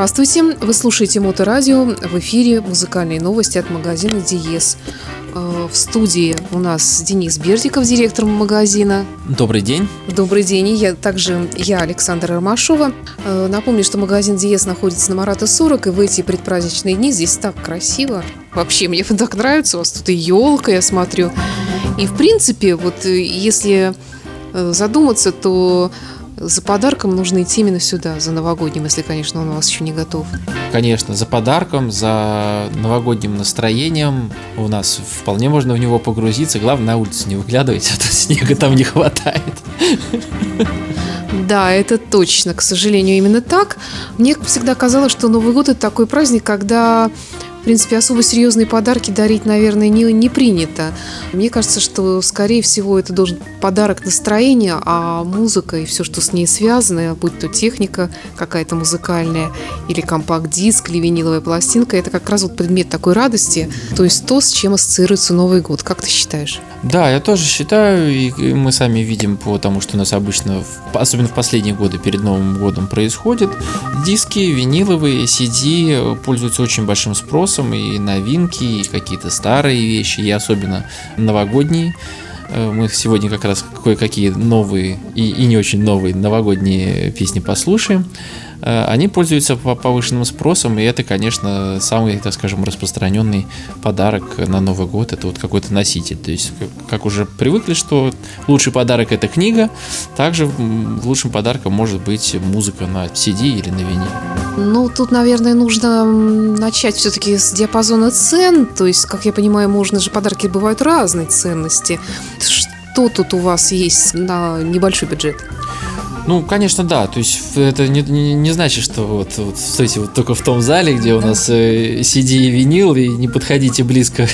Здравствуйте! Вы слушаете Моторадио. В эфире музыкальные новости от магазина Диес. Э, в студии у нас Денис Бердиков, директор магазина. Добрый день. Добрый день. И я, также я, Александра Ромашова. Э, напомню, что магазин Диес находится на Марата 40, и в эти предпраздничные дни здесь так красиво. Вообще, мне так нравится. У вас тут и елка, я смотрю. И, в принципе, вот э, если задуматься, то за подарком нужно идти именно сюда, за новогодним, если, конечно, он у вас еще не готов. Конечно, за подарком, за новогодним настроением у нас вполне можно в него погрузиться. Главное, на улицу не выглядывать, а то снега там не хватает. Да, это точно, к сожалению, именно так. Мне всегда казалось, что Новый год – это такой праздник, когда в принципе, особо серьезные подарки дарить, наверное, не, не принято. Мне кажется, что, скорее всего, это должен подарок настроения, а музыка и все, что с ней связано, будь то техника какая-то музыкальная, или компакт-диск, или виниловая пластинка, это как раз вот предмет такой радости, то есть то, с чем ассоциируется Новый год. Как ты считаешь? Да, я тоже считаю, и мы сами видим по тому, что у нас обычно, особенно в последние годы перед Новым годом происходит, диски виниловые, CD пользуются очень большим спросом, спросом и новинки, и какие-то старые вещи, и особенно новогодние. Э, мы сегодня как раз кое-какие новые и, и не очень новые новогодние песни послушаем. Э, они пользуются повышенным спросом, и это, конечно, самый, так скажем, распространенный подарок на Новый год, это вот какой-то носитель. То есть, как уже привыкли, что лучший подарок это книга, также лучшим подарком может быть музыка на CD или на вине. Ну, тут, наверное, нужно начать все-таки с диапазона цен, то есть, как я понимаю, можно же подарки бывают разной ценности. Что тут у вас есть на небольшой бюджет? Ну, конечно, да. То есть это не, не, не значит, что вот, вот стойте вот только в том зале, где у нас э, CD и винил, и не подходите близко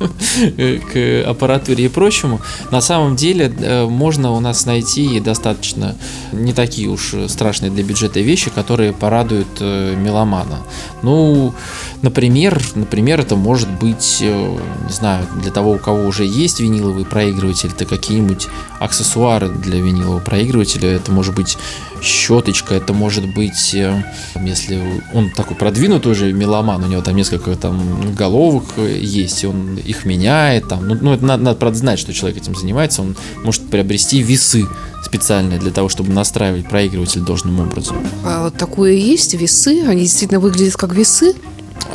к аппаратуре и прочему. На самом деле э, можно у нас найти достаточно не такие уж страшные для бюджета вещи, которые порадуют э, меломана. Ну, например, например, это может быть, э, не знаю, для того, у кого уже есть виниловый проигрыватель, это какие-нибудь аксессуары для винилового проигрывателя. Это может быть щеточка, это может быть, э, если он такой продвинутый уже меломан, у него там несколько там головок есть, и он их меняет, там, ну, ну это надо, надо, правда, знать, что человек этим занимается, он может приобрести весы специальные для того, чтобы настраивать проигрыватель должным образом. А вот такое есть, весы, они действительно выглядят как весы?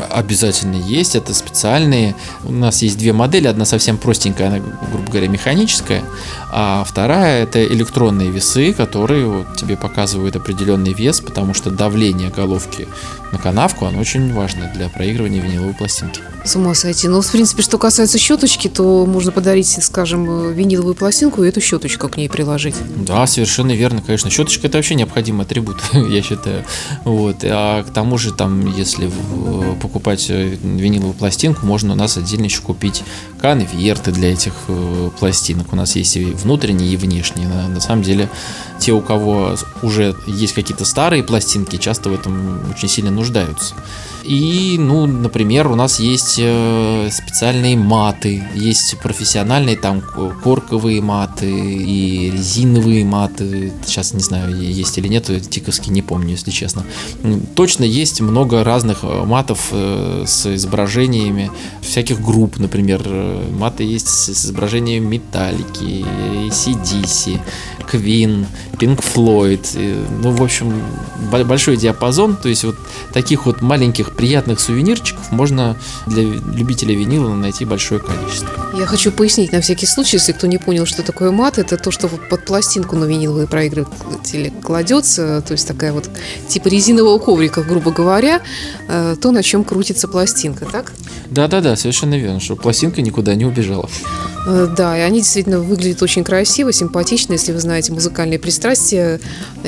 Обязательно есть. Это специальные. У нас есть две модели. Одна совсем простенькая, она, грубо говоря, механическая. А вторая это электронные весы, которые вот тебе показывают определенный вес, потому что давление головки на канавку, оно очень важно для проигрывания виниловой пластинки. С ума сойти. Ну, в принципе, что касается щеточки, то можно подарить, скажем, виниловую пластинку и эту щеточку к ней приложить. Да, совершенно верно, конечно. Щеточка это вообще необходимый атрибут, я считаю. Вот. А к тому же, там, если покупать э, виниловую пластинку, можно у нас отдельно еще купить конверты для этих э, пластинок. У нас есть и внутренние, и внешние. На, на самом деле, те, у кого уже есть какие-то старые пластинки, часто в этом очень сильно нуждаются. И, ну, например, у нас есть э, специальные маты, есть профессиональные там корковые маты и резиновые маты. Сейчас не знаю, есть или нет, тиковский не помню, если честно. Точно есть много разных э, матов э, с изображениями всяких групп, например, маты есть с изображением Металлики, ACDC, Queen, Pink Floyd. Ну, в общем, большой диапазон. То есть вот таких вот маленьких приятных сувенирчиков можно для любителей винила найти большое количество. Я хочу пояснить на всякий случай, если кто не понял, что такое мат, это то, что под пластинку на виниловые проигрыватели кладется, то есть такая вот типа резинового коврика, грубо говоря, э, то, на чем крутится пластинка, так? Да-да-да, совершенно верно, что пластинка никуда не убежала. Э, да, и они действительно выглядят очень красиво, симпатично. Если вы знаете музыкальные пристрастия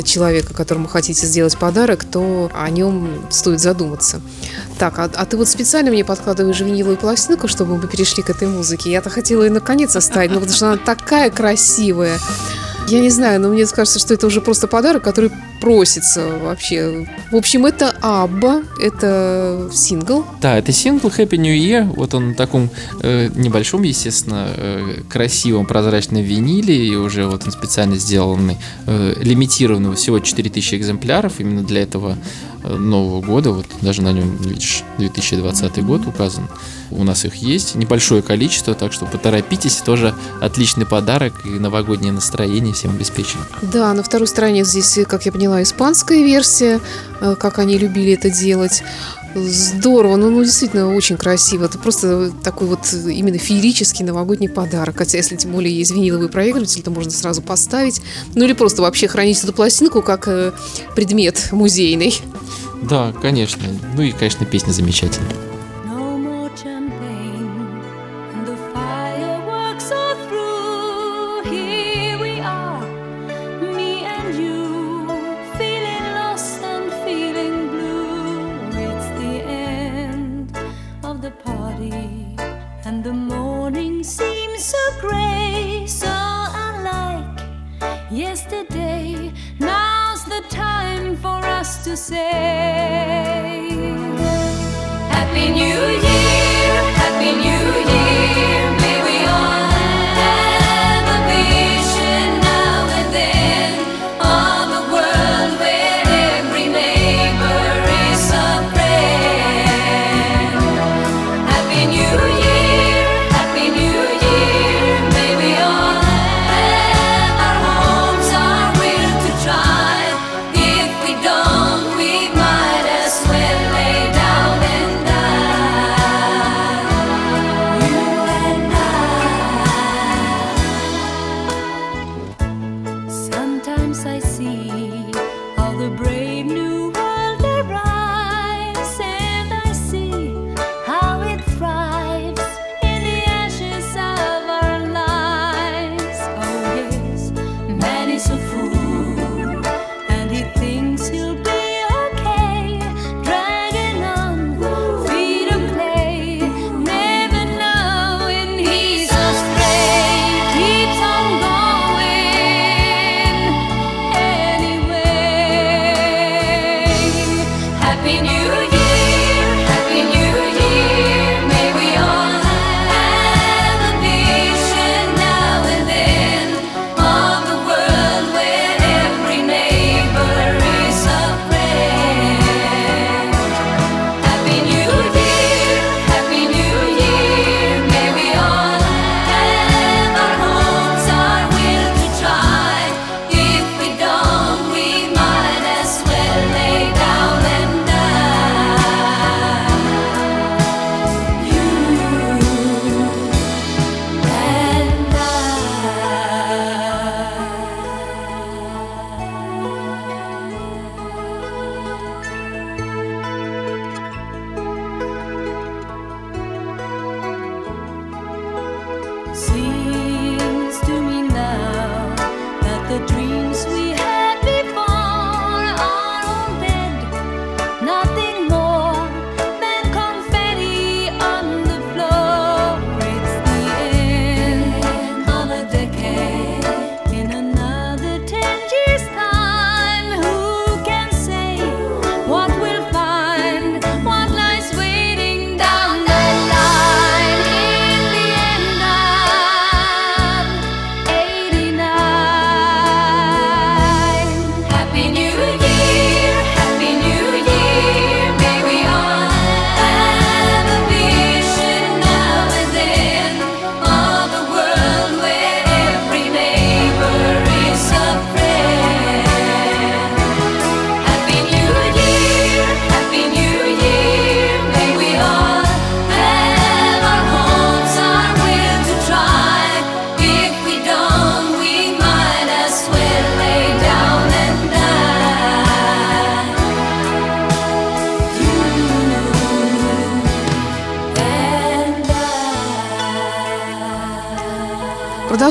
человека, которому хотите сделать подарок, то о нем стоит задуматься. Так, а, а ты вот специально мне подкладываешь виниловую пластинку, чтобы мы перешли к этой музыке. Я-то хотела ее наконец оставить, но потому что она такая красивая. Я не знаю, но мне кажется, что это уже просто подарок, который просится вообще. В общем, это Абба, это сингл. Да, это сингл Happy New Year. Вот он на таком э, небольшом, естественно, э, красивом прозрачном виниле. И уже вот он специально сделанный, э, лимитированный, всего 4000 экземпляров. Именно для этого Нового года. Вот даже на нем, видишь, 2020 год указан. У нас их есть небольшое количество, так что поторопитесь. Тоже отличный подарок и новогоднее настроение всем обеспечено. Да, на второй стороне здесь, как я поняла, испанская версия, э, как они любили это делать. Здорово, ну, ну действительно очень красиво. Это просто такой вот именно феерический новогодний подарок. Хотя если тем более есть виниловый проигрыватель, то можно сразу поставить. Ну или просто вообще хранить эту пластинку как э, предмет музейный. Да, конечно. Ну и, конечно, песня замечательная.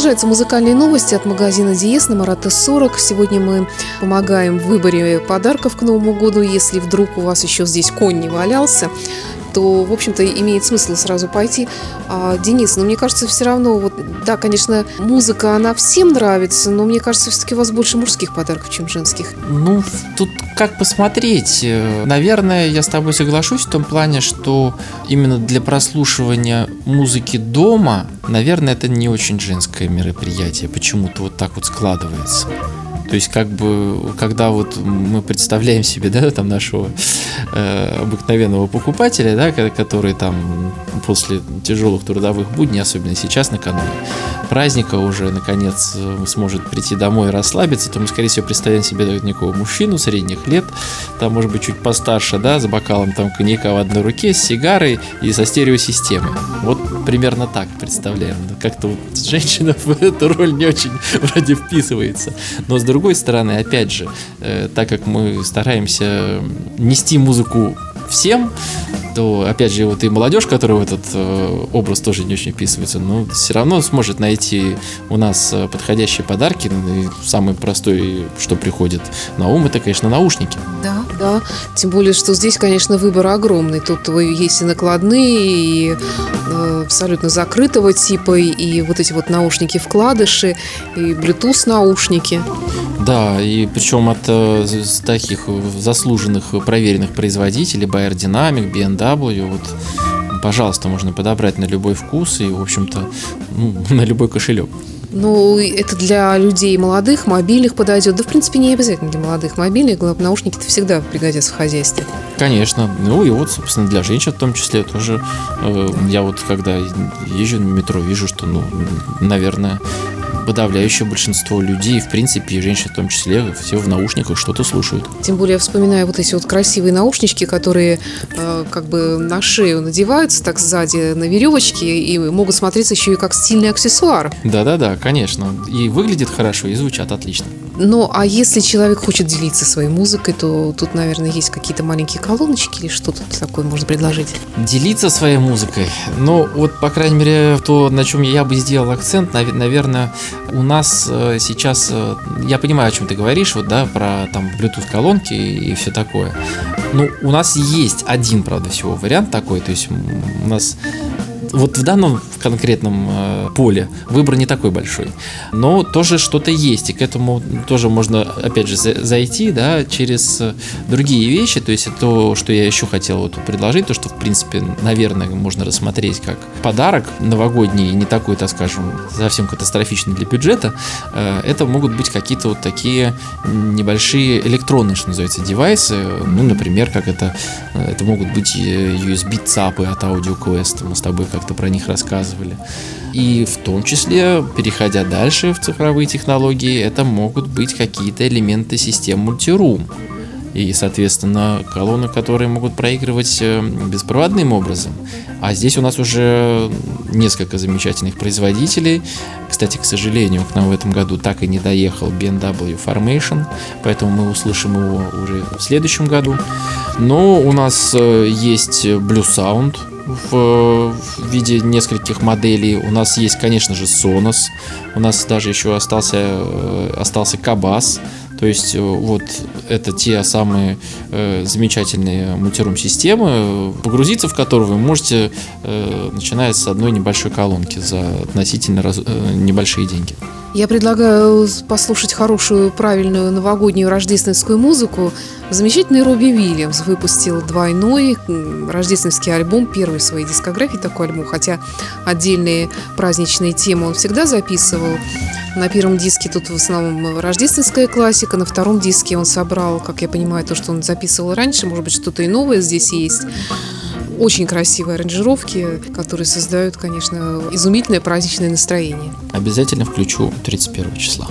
Продолжаются музыкальные новости от магазина Диес на Марата 40. Сегодня мы помогаем в выборе подарков к Новому году. Если вдруг у вас еще здесь конь не валялся, то, в общем-то, имеет смысл сразу пойти. А, Денис, ну, мне кажется, все равно, вот, да, конечно, музыка, она всем нравится, но мне кажется, все-таки у вас больше мужских подарков, чем женских. Ну, тут как посмотреть. Наверное, я с тобой соглашусь в том плане, что именно для прослушивания музыки дома, наверное, это не очень женское мероприятие. Почему-то вот так вот складывается. То есть, как бы, когда вот мы представляем себе, да, там нашего э, обыкновенного покупателя, да, который там после тяжелых трудовых будней, особенно сейчас накануне праздника уже наконец сможет прийти домой и расслабиться, то мы, скорее всего, представляем себе некого мужчину средних лет, там, может быть, чуть постарше, да, с бокалом там коньяка в одной руке, с сигарой и со стереосистемой. Вот примерно так представляем. Как-то вот женщина в эту роль не очень вроде вписывается. Но с другой стороны, опять же, э, так как мы стараемся нести музыку всем, то, опять же, вот и молодежь, которая в этот э, образ тоже не очень вписывается, но все равно сможет найти у нас э, подходящие подарки. Ну, и самый простой, что приходит на ум, это, конечно, наушники. Да, да. Тем более, что здесь, конечно, выбор огромный. Тут есть и накладные, и э, абсолютно закрытого типа, и вот эти вот наушники-вкладыши, и Bluetooth наушники. Да, и причем от э, таких заслуженных проверенных производителей Bayer Dynamic, BMW, вот пожалуйста, можно подобрать на любой вкус и, в общем-то, ну, на любой кошелек. Ну, это для людей молодых, мобильных подойдет. Да, в принципе, не обязательно для молодых мобильных. Главное, наушники-то всегда пригодятся в хозяйстве. Конечно. Ну и вот, собственно, для женщин в том числе тоже. Э, я вот когда езжу на метро, вижу, что, ну, наверное, подавляющее большинство людей, в принципе, и женщин в том числе, все в наушниках что-то слушают. Тем более, я вспоминаю вот эти вот красивые наушнички, которые э, как бы на шею надеваются так сзади на веревочке и могут смотреться еще и как стильный аксессуар. Да-да-да, конечно. И выглядит хорошо, и звучат отлично. Ну, а если человек хочет делиться своей музыкой, то тут, наверное, есть какие-то маленькие колоночки или что тут такое можно предложить? Делиться своей музыкой? Ну, вот, по крайней мере, то, на чем я бы сделал акцент, наверное, у нас э, сейчас, э, я понимаю, о чем ты говоришь, вот, да, про там Bluetooth колонки и все такое. Ну, у нас есть один, правда, всего вариант такой, то есть у нас вот в данном конкретном э, поле выбор не такой большой, но тоже что-то есть, и к этому тоже можно, опять же, за, зайти, да, через э, другие вещи, то есть то, что я еще хотел вот предложить, то, что, в принципе, наверное, можно рассмотреть как подарок новогодний, не такой, так скажем, совсем катастрофичный для бюджета, э, это могут быть какие-то вот такие небольшие электронные, что называется, девайсы, ну, например, как это, э, это могут быть USB-ЦАПы от AudioQuest, мы с тобой как-то про них рассказывали. И в том числе, переходя дальше в цифровые технологии, это могут быть какие-то элементы систем мультирум. И, соответственно, колонны, которые могут проигрывать э, беспроводным образом. А здесь у нас уже несколько замечательных производителей. Кстати, к сожалению, к нам в этом году так и не доехал BMW Formation, поэтому мы услышим его уже в следующем году. Но у нас э, есть Blue Sound, в, в виде нескольких моделей. У нас есть, конечно же, Sonos. У нас даже еще остался, э, остался Кабас. То есть э, вот это те самые э, замечательные мультирум-системы, погрузиться в которые вы можете, э, начиная с одной небольшой колонки за относительно раз, э, небольшие деньги. Я предлагаю послушать хорошую, правильную новогоднюю рождественскую музыку. Замечательный Робби Уильямс выпустил двойной рождественский альбом, первый в своей дискографии такой альбом, хотя отдельные праздничные темы он всегда записывал. На первом диске тут в основном рождественская классика, на втором диске он собрал, как я понимаю, то, что он записывал раньше, может быть, что-то и новое здесь есть очень красивые аранжировки, которые создают, конечно, изумительное праздничное настроение. Обязательно включу 31 числа.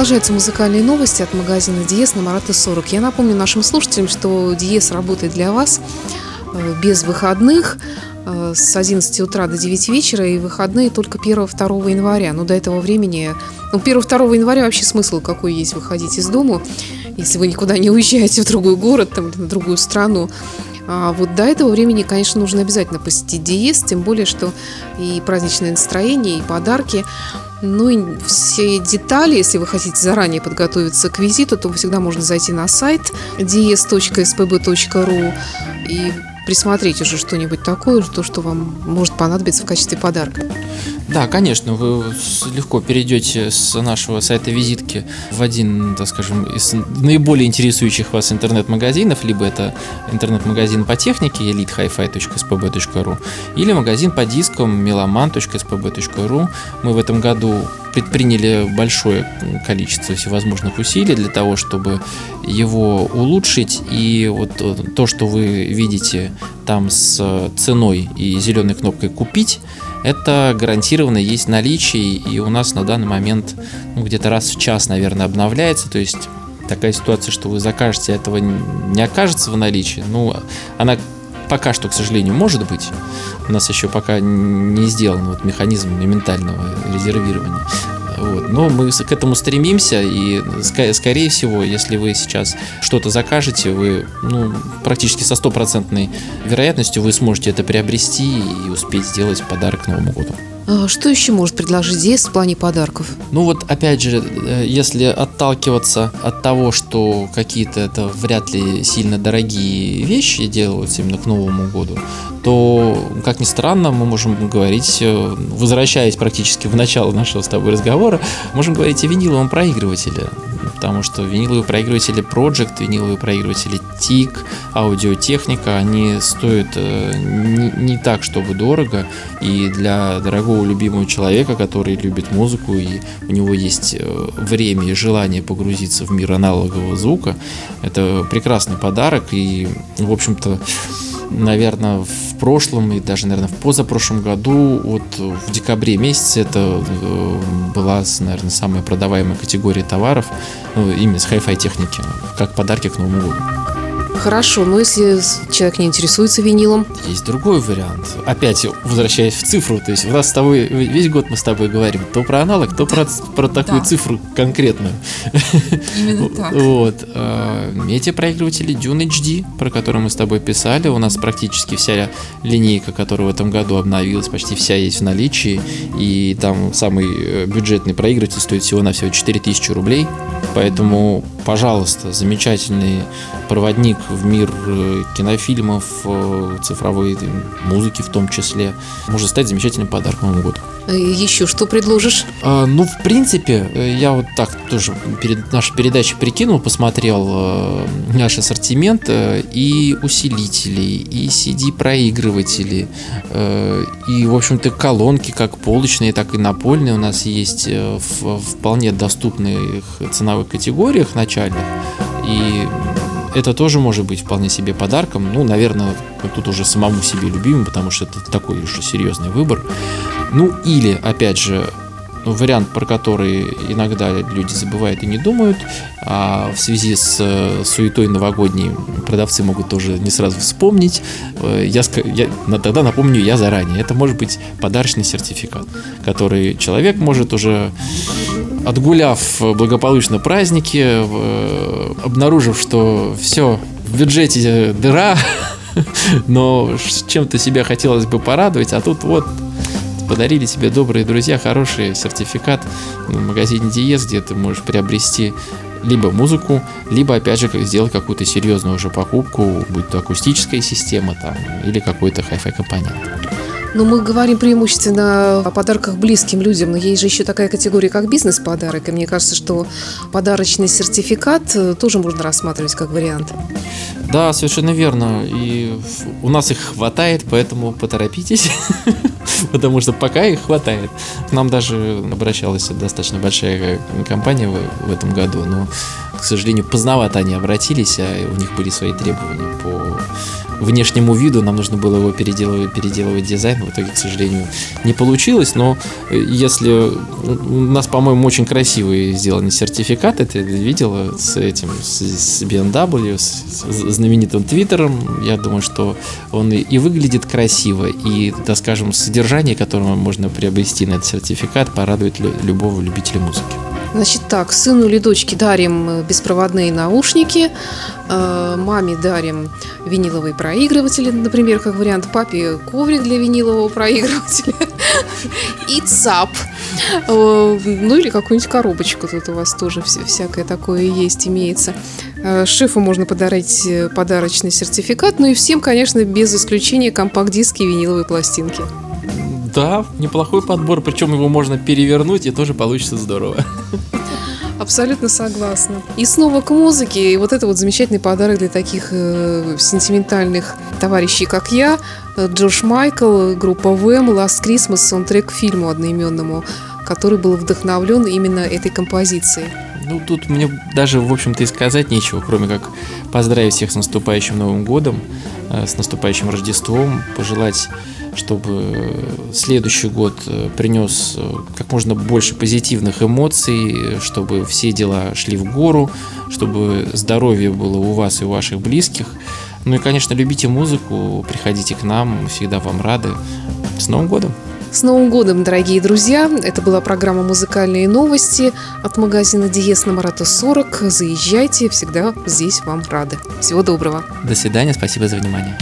Продолжаются музыкальные новости от магазина Диес на Марата 40. Я напомню нашим слушателям, что Диес работает для вас э, без выходных э, с 11 утра до 9 вечера и выходные только 1-2 января. Но до этого времени, ну 1-2 января вообще смысл какой есть выходить из дома, если вы никуда не уезжаете в другой город там, на другую страну. А вот до этого времени, конечно, нужно обязательно посетить Диез, тем более, что и праздничное настроение, и подарки. Ну и все детали, если вы хотите заранее подготовиться к визиту, то всегда можно зайти на сайт dies.spb.ru и присмотреть уже что-нибудь такое, то, что вам может понадобиться в качестве подарка. Да, конечно, вы легко перейдете с нашего сайта визитки в один, так скажем, из наиболее интересующих вас интернет-магазинов, либо это интернет-магазин по технике elitehifi.spb.ru или магазин по дискам meloman.spb.ru. Мы в этом году предприняли большое количество всевозможных усилий для того, чтобы его улучшить. И вот э, то, что вы видите там с ценой и зеленой кнопкой «Купить», это гарантированно есть в наличии, и у нас на данный момент ну, где-то раз в час, наверное, обновляется. То есть такая ситуация, что вы закажете, этого не окажется в наличии. Ну, она пока что, к сожалению, может быть. У нас еще пока не сделан вот механизм моментального резервирования. Вот. Но мы к этому стремимся, и скорее всего, если вы сейчас что-то закажете, вы ну, практически со стопроцентной вероятностью вы сможете это приобрести и успеть сделать подарок Новому году. А Что еще может предложить Диез в плане подарков? Ну вот опять же, э, если отталкиваться от того, что какие-то это вряд ли сильно дорогие вещи делаются именно к Новому году, то, как ни странно, мы можем говорить, э, возвращаясь практически в начало нашего с тобой разговора, можем говорить о виниловом проигрывателе. Потому что виниловые проигрыватели Project, виниловые проигрыватели TIG, аудиотехника, они стоят э, не, не так, чтобы дорого. И для дорогого любимого человека, который любит музыку, и у него есть э, время и желание погрузиться в мир аналогового звука, это прекрасный подарок. И, в общем-то, наверное, в прошлом и даже, наверное, в позапрошлом году, вот в декабре месяце это э, была, наверное, самая продаваемая категория товаров ну, именно с хай-фай техники, как подарки к Новому году. Хорошо, но если человек не интересуется винилом, Есть другой вариант. Опять возвращаясь в цифру, то есть у нас с тобой весь год мы с тобой говорим то про аналог, то про, про такую Да. цифру конкретную. именно Вот. э, Эти проигрыватели Dune HD, про которые мы с тобой писали, у нас практически вся линейка, которая в этом году обновилась, почти вся есть в наличии. И там самый э, бюджетный проигрыватель стоит всего на всего 4000 рублей. Поэтому, пожалуйста, замечательный проводник в мир э, кинофильмов, э, цифровой музыки в том числе, может стать замечательным подарком Новому году. Э, Еще что предложишь? А, ну, в принципе, э, я вот так тоже перед нашей передачей прикинул, посмотрел э, наш ассортимент э, и усилителей, и CD-проигрыватели, э, и, в общем-то, колонки как полочные, так и напольные у нас есть э, в вполне доступных ценовых категориях начальных. И это тоже может быть вполне себе подарком. Ну, наверное, тут уже самому себе любимым, потому что это такой уже серьезный выбор. Ну, или, опять же, ну, вариант, про который иногда люди забывают и не думают, а в связи с э, суетой новогодней продавцы могут тоже не сразу вспомнить. Э, Я, я тогда напомню я заранее. Это может быть подарочный сертификат, который человек может уже отгуляв благополучно праздники, э, обнаружив, что все в бюджете дыра, но чем-то себя хотелось бы порадовать, а тут вот подарили тебе добрые друзья хороший сертификат в магазине Диез, где ты можешь приобрести либо музыку, либо опять же как- сделать какую-то серьезную уже покупку, будь то акустическая система там или какой-то хай-фай компонент. Ну, мы говорим преимущественно о подарках близким людям, но есть же еще такая категория, как бизнес-подарок. И мне кажется, что подарочный сертификат э, тоже можно рассматривать как вариант. Да, совершенно верно. И у нас их хватает, поэтому поторопитесь. Потому что пока их хватает. К нам даже обращалась достаточно большая компания в этом году, но, к сожалению, поздновато они обратились, а у них были свои требования по внешнему виду. Нам нужно было его переделывать, переделывать дизайн. В итоге, к сожалению, не получилось. Но э, если у нас, по-моему, очень красивый сделанный сертификат, это видела с этим, с, с BMW, с, с знаменитым твиттером. Я думаю, что он и, и выглядит красиво, и, так скажем, содержание, которое можно приобрести на этот сертификат, порадует лю- любого любителя музыки. Значит так, сыну или дочке дарим э, беспроводные наушники, э, маме дарим виниловые проигрыватели, например, как вариант, папе коврик для винилового проигрывателя и ЦАП. Э, Ну или какую-нибудь коробочку тут у вас тоже вся- всякое такое есть, имеется. Шефу можно подарить подарочный сертификат, ну и всем, конечно, без исключения компакт-диски и виниловые пластинки. Да, неплохой подбор, причем его можно перевернуть, и тоже получится здорово. Абсолютно согласна. И снова к музыке. И вот это вот замечательный подарок для таких э, сентиментальных товарищей, как я. Э, Джош Майкл, группа Вэм, Last Christmas, саундтрек к фильму одноименному, который был вдохновлен именно этой композицией. Ну, тут мне даже, в общем-то, и сказать нечего, кроме как поздравить всех с наступающим Новым годом, с наступающим Рождеством, пожелать, чтобы следующий год э, принес э, как можно больше позитивных эмоций, э, чтобы все дела шли в гору, чтобы здоровье было у вас и у ваших близких. Ну и, конечно, любите музыку, приходите к нам, мы всегда вам рады. С Новым годом! С Новым годом, дорогие друзья! Это была программа «Музыкальные новости» от магазина Диес на Марата 40. Заезжайте, всегда здесь вам рады. Всего доброго! До свидания, спасибо за внимание.